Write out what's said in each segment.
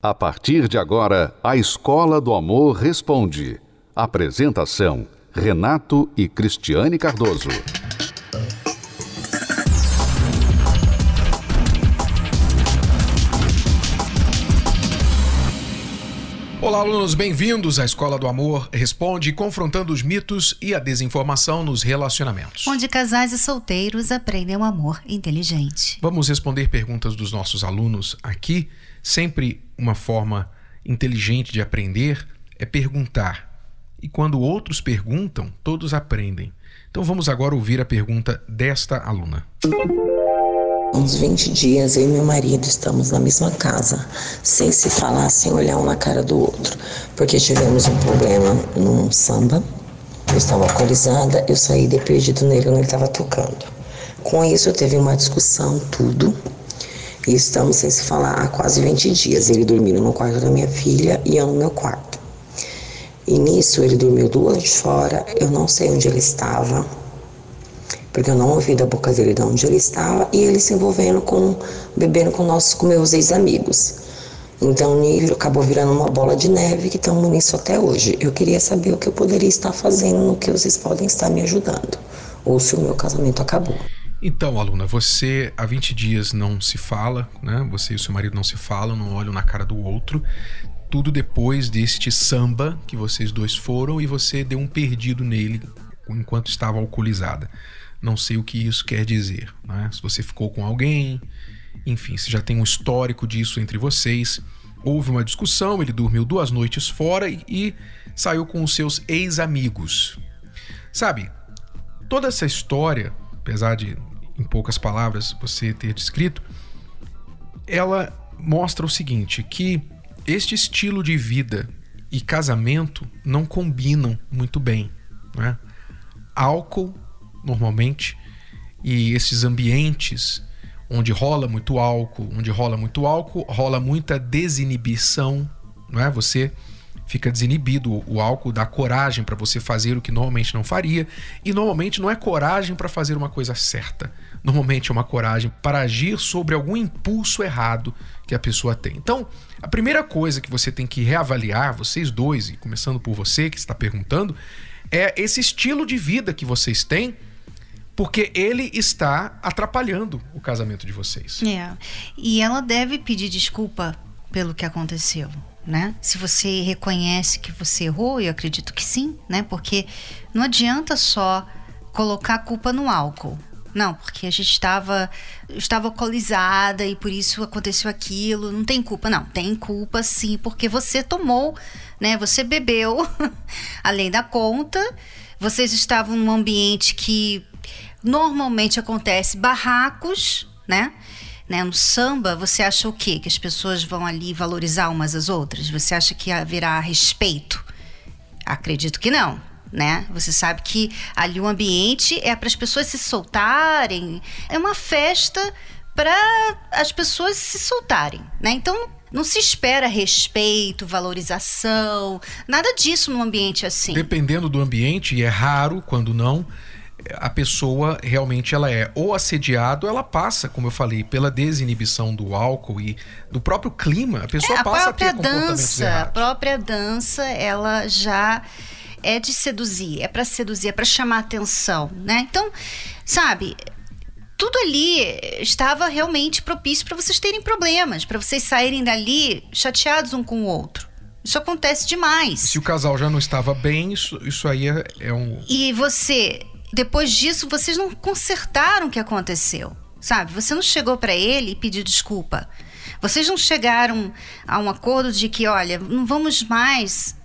A partir de agora, a Escola do Amor Responde. Apresentação: Renato e Cristiane Cardoso. Olá, alunos, bem-vindos à Escola do Amor Responde, confrontando os mitos e a desinformação nos relacionamentos. Onde casais e solteiros aprendem o um amor inteligente. Vamos responder perguntas dos nossos alunos aqui Sempre uma forma inteligente de aprender é perguntar. E quando outros perguntam, todos aprendem. Então vamos agora ouvir a pergunta desta aluna. Uns 20 dias eu e meu marido estamos na mesma casa, sem se falar, sem olhar um na cara do outro, porque tivemos um problema num samba. Eu estava alcoolizada, eu saí de perdido nele quando ele estava tocando. Com isso, teve uma discussão, tudo. E estamos sem se falar há quase 20 dias. Ele dormindo no quarto da minha filha e eu no meu quarto. E nisso ele dormiu duas de fora, eu não sei onde ele estava, porque eu não ouvi da boca dele de onde ele estava, e ele se envolvendo com, bebendo com nossos, com meus ex-amigos. Então nível acabou virando uma bola de neve que estamos nisso até hoje. Eu queria saber o que eu poderia estar fazendo, no que vocês podem estar me ajudando, ou se o meu casamento acabou. Então, aluna, você há 20 dias não se fala, né? Você e o seu marido não se falam, não olham na cara do outro. Tudo depois deste samba que vocês dois foram e você deu um perdido nele enquanto estava alcoolizada. Não sei o que isso quer dizer, né? Se você ficou com alguém, enfim, se já tem um histórico disso entre vocês. Houve uma discussão, ele dormiu duas noites fora e, e saiu com os seus ex-amigos. Sabe, toda essa história, apesar de em poucas palavras, você ter descrito, ela mostra o seguinte: que este estilo de vida e casamento não combinam muito bem. Né? Álcool, normalmente, e esses ambientes onde rola muito álcool, onde rola muito álcool, rola muita desinibição, não é? Você fica desinibido. O álcool dá coragem para você fazer o que normalmente não faria, e normalmente não é coragem para fazer uma coisa certa. Normalmente é uma coragem para agir sobre algum impulso errado que a pessoa tem. Então, a primeira coisa que você tem que reavaliar, vocês dois, e começando por você que está perguntando, é esse estilo de vida que vocês têm porque ele está atrapalhando o casamento de vocês. É. E ela deve pedir desculpa pelo que aconteceu né? Se você reconhece que você errou, eu acredito que sim, né? Porque não adianta só colocar a culpa no álcool. Não, porque a gente estava estava alcoolizada e por isso aconteceu aquilo. Não tem culpa, não. Tem culpa sim, porque você tomou, né? Você bebeu além da conta. Vocês estavam num ambiente que normalmente acontece barracos, né? Né? No samba, você acha o quê? Que as pessoas vão ali valorizar umas às outras? Você acha que haverá respeito? Acredito que não. Né? Você sabe que ali o ambiente é para as pessoas se soltarem, é uma festa para as pessoas se soltarem, né? Então não se espera respeito, valorização, nada disso num ambiente assim. Dependendo do ambiente, e é raro quando não, a pessoa realmente ela é ou assediado, ela passa, como eu falei, pela desinibição do álcool e do próprio clima, a pessoa é, a passa a ter dança, A própria dança, ela já é de seduzir, é para seduzir, é para chamar atenção, né? Então, sabe, tudo ali estava realmente propício para vocês terem problemas, para vocês saírem dali chateados um com o outro. Isso acontece demais. Se o casal já não estava bem, isso, isso aí é, é um. E você depois disso, vocês não consertaram o que aconteceu, sabe? Você não chegou para ele e pediu desculpa. Vocês não chegaram a um acordo de que, olha, não vamos mais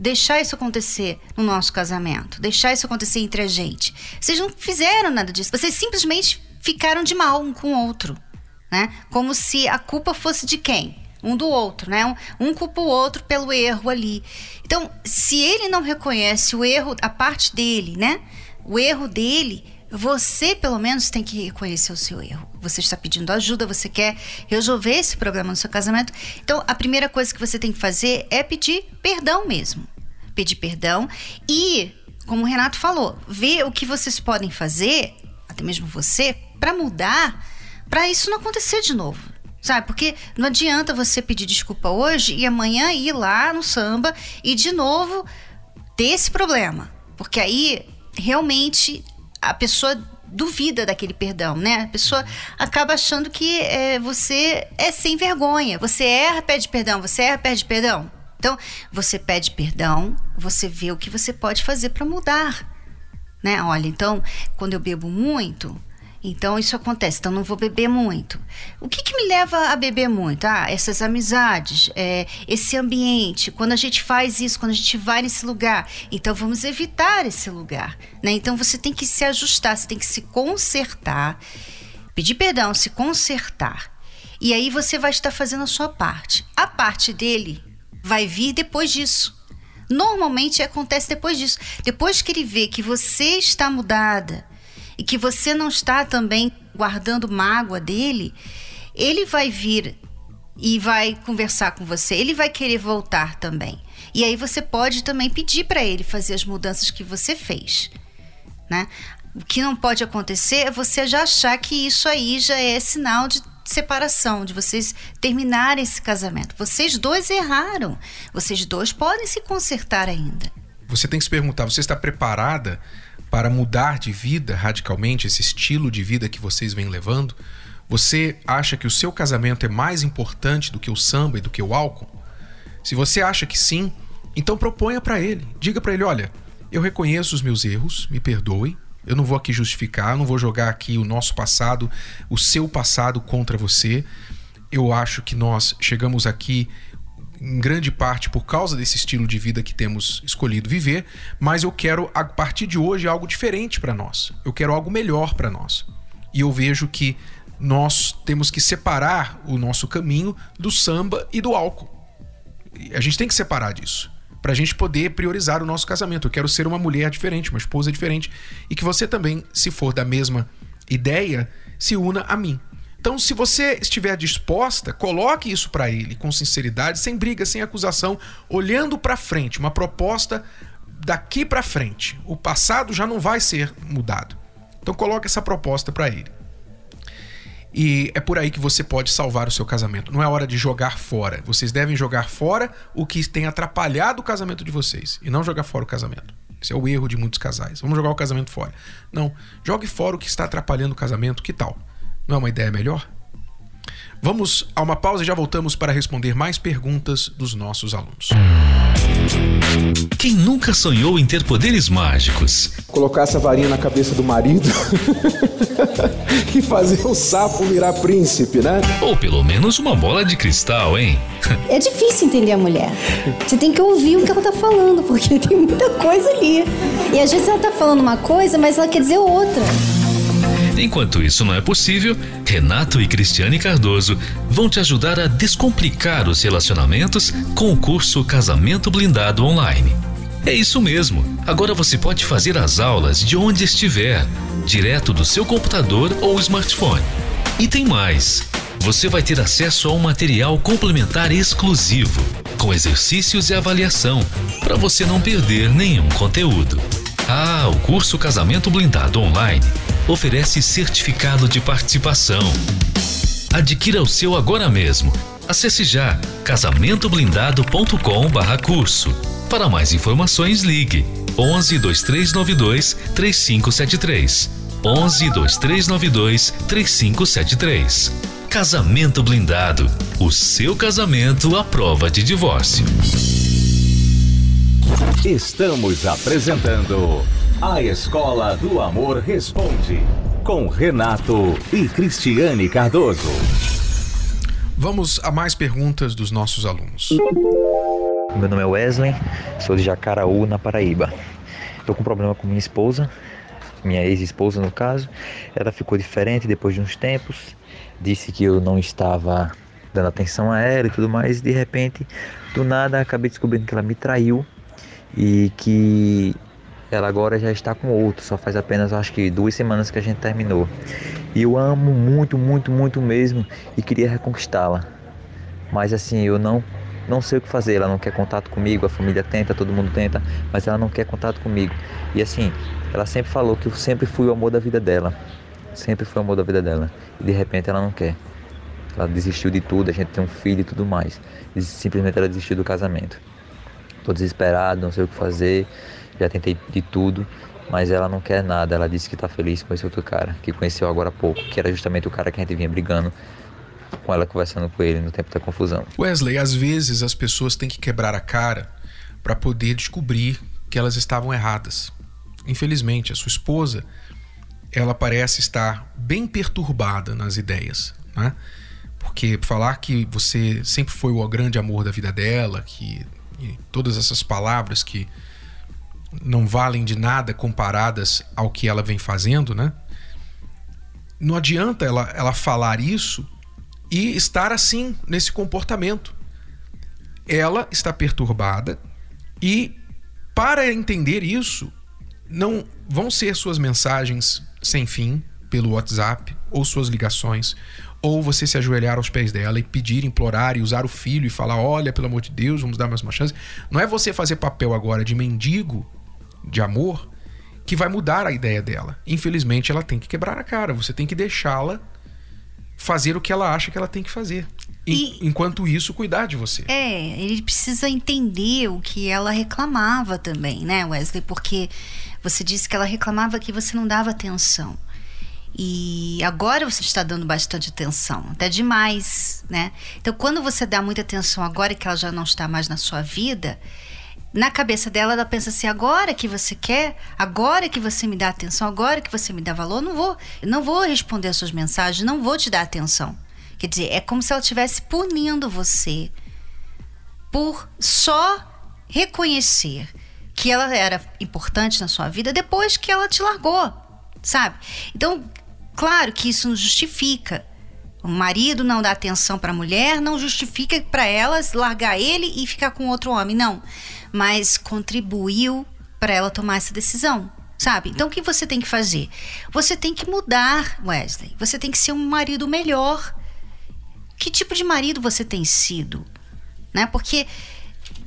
deixar isso acontecer no nosso casamento, deixar isso acontecer entre a gente. Vocês não fizeram nada disso. Vocês simplesmente ficaram de mal um com o outro, né? Como se a culpa fosse de quem? Um do outro, né? Um, um culpa o outro pelo erro ali. Então, se ele não reconhece o erro, a parte dele, né? o erro dele, você pelo menos tem que reconhecer o seu erro. Você está pedindo ajuda, você quer resolver esse problema no seu casamento. Então, a primeira coisa que você tem que fazer é pedir perdão mesmo. Pedir perdão e, como o Renato falou, ver o que vocês podem fazer, até mesmo você, para mudar, para isso não acontecer de novo. Sabe? Porque não adianta você pedir desculpa hoje e amanhã ir lá no samba e de novo ter esse problema. Porque aí realmente a pessoa duvida daquele perdão, né? A pessoa acaba achando que é, você é sem vergonha. Você erra, pede perdão, você erra, pede perdão. Então, você pede perdão, você vê o que você pode fazer para mudar. Né? Olha, então, quando eu bebo muito, então isso acontece, então não vou beber muito. O que, que me leva a beber muito? Ah, essas amizades, é, esse ambiente. Quando a gente faz isso, quando a gente vai nesse lugar, então vamos evitar esse lugar. Né? Então você tem que se ajustar, você tem que se consertar, pedir perdão, se consertar. E aí você vai estar fazendo a sua parte. A parte dele vai vir depois disso. Normalmente acontece depois disso. Depois que ele vê que você está mudada, e que você não está também guardando mágoa dele, ele vai vir e vai conversar com você, ele vai querer voltar também. E aí você pode também pedir para ele fazer as mudanças que você fez, né? O que não pode acontecer é você já achar que isso aí já é sinal de separação, de vocês terminarem esse casamento. Vocês dois erraram. Vocês dois podem se consertar ainda. Você tem que se perguntar: você está preparada para mudar de vida radicalmente, esse estilo de vida que vocês vêm levando? Você acha que o seu casamento é mais importante do que o samba e do que o álcool? Se você acha que sim, então proponha para ele. Diga para ele: olha, eu reconheço os meus erros, me perdoe. Eu não vou aqui justificar, não vou jogar aqui o nosso passado, o seu passado contra você. Eu acho que nós chegamos aqui em grande parte por causa desse estilo de vida que temos escolhido viver, mas eu quero a partir de hoje algo diferente para nós. Eu quero algo melhor para nós. E eu vejo que nós temos que separar o nosso caminho do samba e do álcool. A gente tem que separar disso para a gente poder priorizar o nosso casamento. Eu quero ser uma mulher diferente, uma esposa diferente e que você também, se for da mesma ideia, se una a mim. Então, se você estiver disposta, coloque isso para ele com sinceridade, sem briga, sem acusação, olhando para frente, uma proposta daqui para frente. O passado já não vai ser mudado. Então, coloque essa proposta para ele. E é por aí que você pode salvar o seu casamento. Não é hora de jogar fora. Vocês devem jogar fora o que tem atrapalhado o casamento de vocês e não jogar fora o casamento. Esse é o erro de muitos casais. Vamos jogar o casamento fora. Não, jogue fora o que está atrapalhando o casamento. Que tal? Não é uma ideia melhor? Vamos a uma pausa e já voltamos para responder mais perguntas dos nossos alunos. Quem nunca sonhou em ter poderes mágicos? Colocar essa varinha na cabeça do marido e fazer o sapo virar príncipe, né? Ou pelo menos uma bola de cristal, hein? É difícil entender a mulher. Você tem que ouvir o que ela tá falando, porque tem muita coisa ali. E às vezes ela tá falando uma coisa, mas ela quer dizer outra. Enquanto isso não é possível, Renato e Cristiane Cardoso vão te ajudar a descomplicar os relacionamentos com o curso Casamento Blindado Online. É isso mesmo. Agora você pode fazer as aulas de onde estiver, direto do seu computador ou smartphone. E tem mais. Você vai ter acesso a um material complementar exclusivo, com exercícios e avaliação, para você não perder nenhum conteúdo. Ah, o curso Casamento Blindado Online oferece certificado de participação. Adquira o seu agora mesmo. Acesse já casamentoblindado.com/curso. Para mais informações, ligue 11 2392 3573. 11 2392 3573. Casamento Blindado. O seu casamento à prova de divórcio. Estamos apresentando A Escola do Amor Responde, com Renato e Cristiane Cardoso. Vamos a mais perguntas dos nossos alunos. Meu nome é Wesley, sou de Jacaraú, na Paraíba. Estou com problema com minha esposa, minha ex-esposa no caso. Ela ficou diferente depois de uns tempos, disse que eu não estava dando atenção a ela e tudo mais. E de repente, do nada, acabei descobrindo que ela me traiu e que ela agora já está com outro, só faz apenas acho que duas semanas que a gente terminou. E eu amo muito, muito, muito mesmo e queria reconquistá-la. Mas assim, eu não não sei o que fazer, ela não quer contato comigo, a família tenta, todo mundo tenta, mas ela não quer contato comigo. E assim, ela sempre falou que eu sempre fui o amor da vida dela. Sempre fui o amor da vida dela. E de repente ela não quer. Ela desistiu de tudo, a gente tem um filho e tudo mais. E simplesmente ela desistiu do casamento. Tô desesperado, não sei o que fazer, já tentei de tudo, mas ela não quer nada. Ela disse que tá feliz com esse outro cara, que conheceu agora há pouco, que era justamente o cara que a gente vinha brigando com ela conversando com ele no tempo da confusão. Wesley, às vezes as pessoas têm que quebrar a cara para poder descobrir que elas estavam erradas. Infelizmente, a sua esposa, ela parece estar bem perturbada nas ideias, né? Porque falar que você sempre foi o grande amor da vida dela, que todas essas palavras que não valem de nada comparadas ao que ela vem fazendo, né? Não adianta ela, ela falar isso e estar assim nesse comportamento. Ela está perturbada e para entender isso, não vão ser suas mensagens sem fim pelo WhatsApp ou suas ligações ou você se ajoelhar aos pés dela e pedir, implorar e usar o filho e falar: "Olha, pelo amor de Deus, vamos dar mais uma chance". Não é você fazer papel agora de mendigo de amor que vai mudar a ideia dela. Infelizmente, ela tem que quebrar a cara, você tem que deixá-la fazer o que ela acha que ela tem que fazer. E, enquanto isso, cuidar de você. É, ele precisa entender o que ela reclamava também, né, Wesley? Porque você disse que ela reclamava que você não dava atenção. E agora você está dando bastante atenção, até demais, né? Então, quando você dá muita atenção agora que ela já não está mais na sua vida, na cabeça dela ela pensa assim: agora que você quer, agora que você me dá atenção, agora que você me dá valor, não vou, não vou responder as suas mensagens, não vou te dar atenção. Quer dizer, é como se ela estivesse punindo você por só reconhecer que ela era importante na sua vida depois que ela te largou, sabe? Então, claro que isso não justifica. O marido não dá atenção para a mulher, não justifica para elas largar ele e ficar com outro homem, não mas contribuiu para ela tomar essa decisão. Sabe? Então o que você tem que fazer? Você tem que mudar, Wesley. Você tem que ser um marido melhor. Que tipo de marido você tem sido? Né? Porque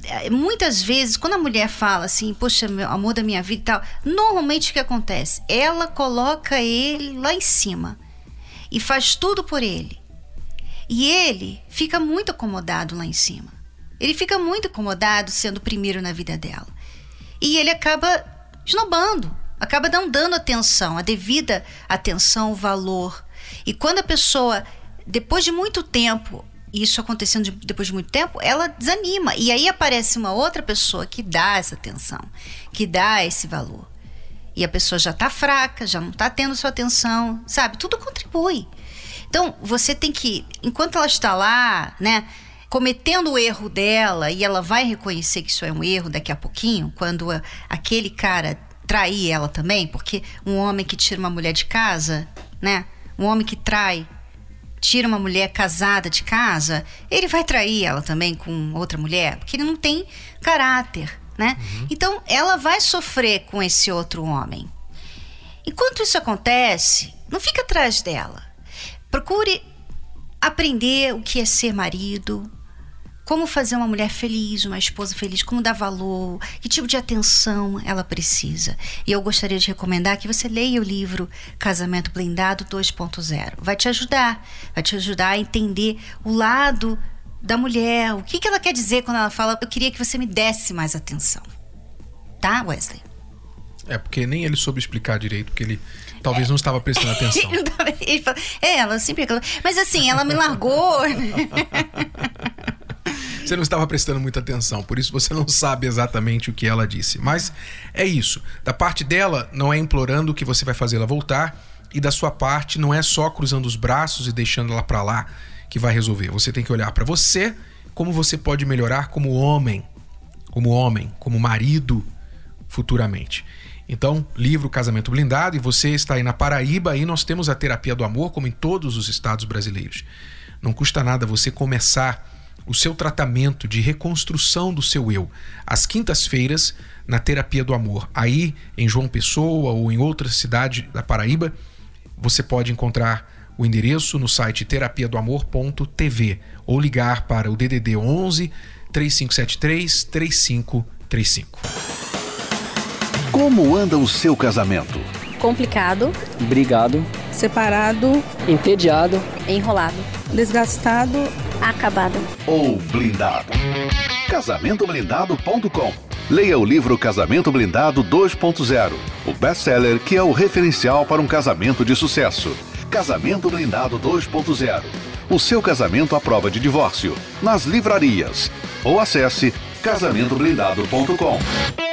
eh, muitas vezes, quando a mulher fala assim, poxa, meu amor da minha vida e tal, normalmente o que acontece? Ela coloca ele lá em cima e faz tudo por ele. E ele fica muito acomodado lá em cima. Ele fica muito incomodado sendo o primeiro na vida dela. E ele acaba esnobando, acaba não dando atenção, a devida atenção, o valor. E quando a pessoa, depois de muito tempo, isso acontecendo depois de muito tempo, ela desanima. E aí aparece uma outra pessoa que dá essa atenção, que dá esse valor. E a pessoa já está fraca, já não está tendo sua atenção, sabe? Tudo contribui. Então, você tem que, enquanto ela está lá, né, cometendo o erro dela e ela vai reconhecer que isso é um erro daqui a pouquinho, quando a, aquele cara trair ela também, porque um homem que tira uma mulher de casa, né? Um homem que trai, tira uma mulher casada de casa, ele vai trair ela também com outra mulher, porque ele não tem caráter, né? Uhum. Então ela vai sofrer com esse outro homem. Enquanto isso acontece, não fica atrás dela. Procure aprender o que é ser marido, como fazer uma mulher feliz, uma esposa feliz, como dar valor, que tipo de atenção ela precisa. E eu gostaria de recomendar que você leia o livro Casamento Blindado 2.0. Vai te ajudar, vai te ajudar a entender o lado da mulher, o que, que ela quer dizer quando ela fala, eu queria que você me desse mais atenção. Tá, Wesley? É, porque nem ele soube explicar direito, porque ele talvez é. não estava prestando atenção. ele fala, é, ela sempre. Mas assim, ela me largou. Você não estava prestando muita atenção, por isso você não sabe exatamente o que ela disse. Mas é isso. Da parte dela, não é implorando que você vai fazê-la voltar, e da sua parte, não é só cruzando os braços e deixando ela para lá que vai resolver. Você tem que olhar para você, como você pode melhorar como homem, como homem, como marido futuramente. Então, livro Casamento Blindado, e você está aí na Paraíba e nós temos a terapia do amor, como em todos os estados brasileiros. Não custa nada você começar o seu tratamento de reconstrução do seu eu às quintas-feiras na Terapia do Amor. Aí, em João Pessoa ou em outra cidade da Paraíba, você pode encontrar o endereço no site terapiadoamor.tv ou ligar para o DDD 11 3573 3535. Como anda o seu casamento? Complicado. Brigado. Separado. Entediado. Enrolado desgastado, acabado ou blindado. Casamentoblindado.com Leia o livro Casamento Blindado 2.0, o best-seller que é o referencial para um casamento de sucesso. Casamento Blindado 2.0. O seu casamento à prova de divórcio. Nas livrarias. Ou acesse casamentoblindado.com.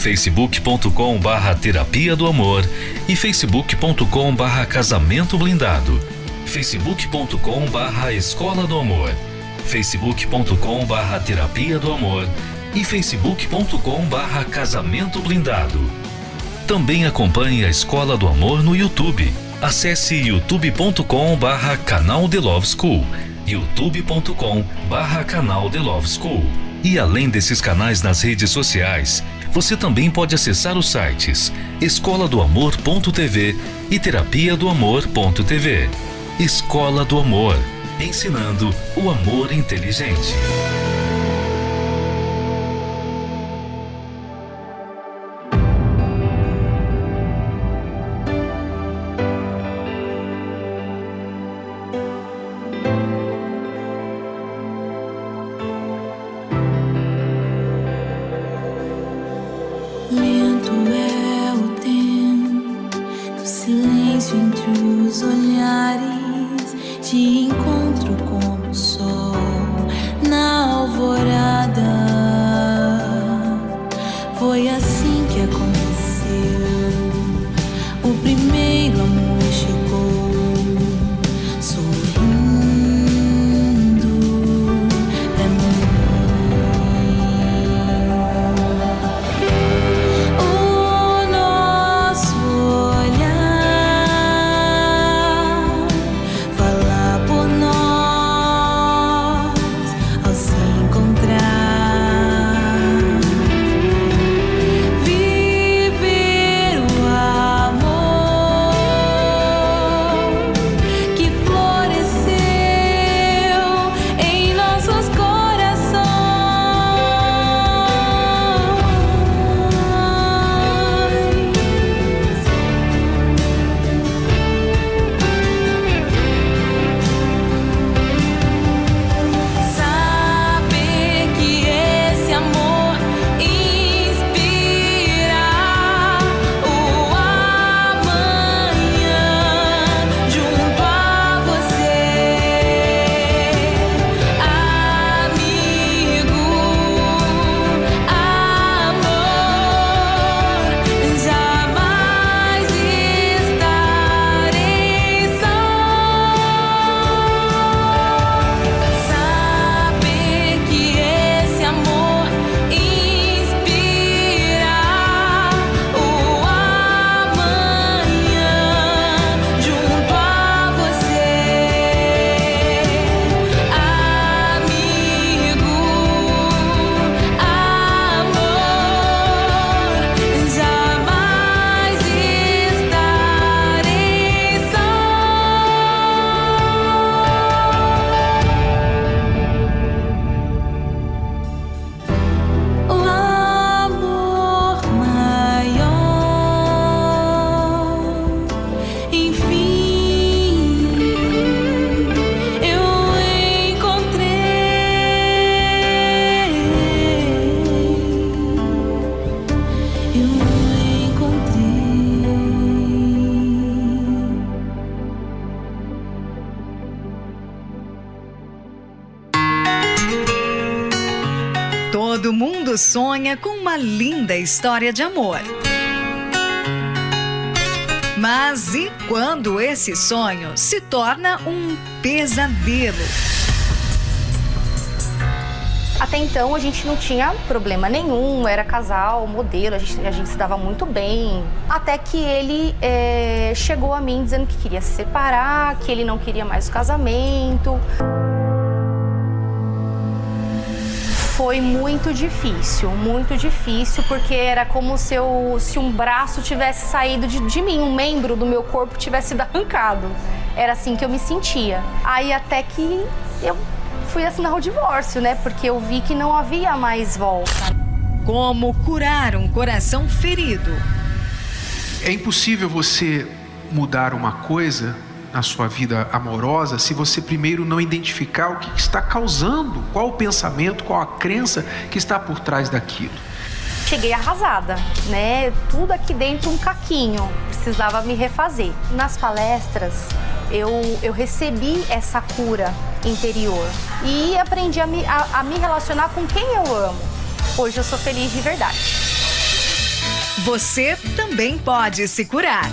facebook.com barra Terapia do Amor e facebook.com barra Casamento Blindado, facebook.com barra Escola do Amor facebook.com barra terapia do amor e facebook.com barra casamento blindado. Também acompanhe a Escola do Amor no YouTube. Acesse youtube.com barra canal The Love School, youtube.com barra canal The Love School. E além desses canais nas redes sociais, você também pode acessar os sites escola do amor.tv e terapia do amor.tv. Escola do Amor ensinando o amor inteligente. Sonha com uma linda história de amor. Mas e quando esse sonho se torna um pesadelo? Até então a gente não tinha problema nenhum, era casal, modelo, a gente, a gente se dava muito bem. Até que ele é, chegou a mim dizendo que queria se separar, que ele não queria mais o casamento. Foi muito difícil, muito difícil, porque era como se, eu, se um braço tivesse saído de, de mim, um membro do meu corpo tivesse sido arrancado. Era assim que eu me sentia. Aí até que eu fui assinar o divórcio, né? Porque eu vi que não havia mais volta. Como curar um coração ferido? É impossível você mudar uma coisa na sua vida amorosa se você primeiro não identificar o que está causando, qual o pensamento, qual a crença que está por trás daquilo. Cheguei arrasada, né? Tudo aqui dentro um caquinho, precisava me refazer. Nas palestras, eu, eu recebi essa cura interior e aprendi a me, a, a me relacionar com quem eu amo. Hoje eu sou feliz de verdade. Você também pode se curar.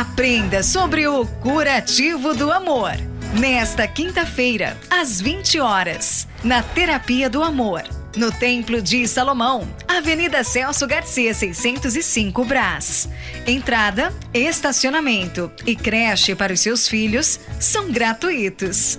Aprenda sobre o curativo do amor. Nesta quinta-feira, às 20 horas, na Terapia do Amor, no Templo de Salomão, Avenida Celso Garcia, 605 Brás. Entrada, estacionamento e creche para os seus filhos são gratuitos.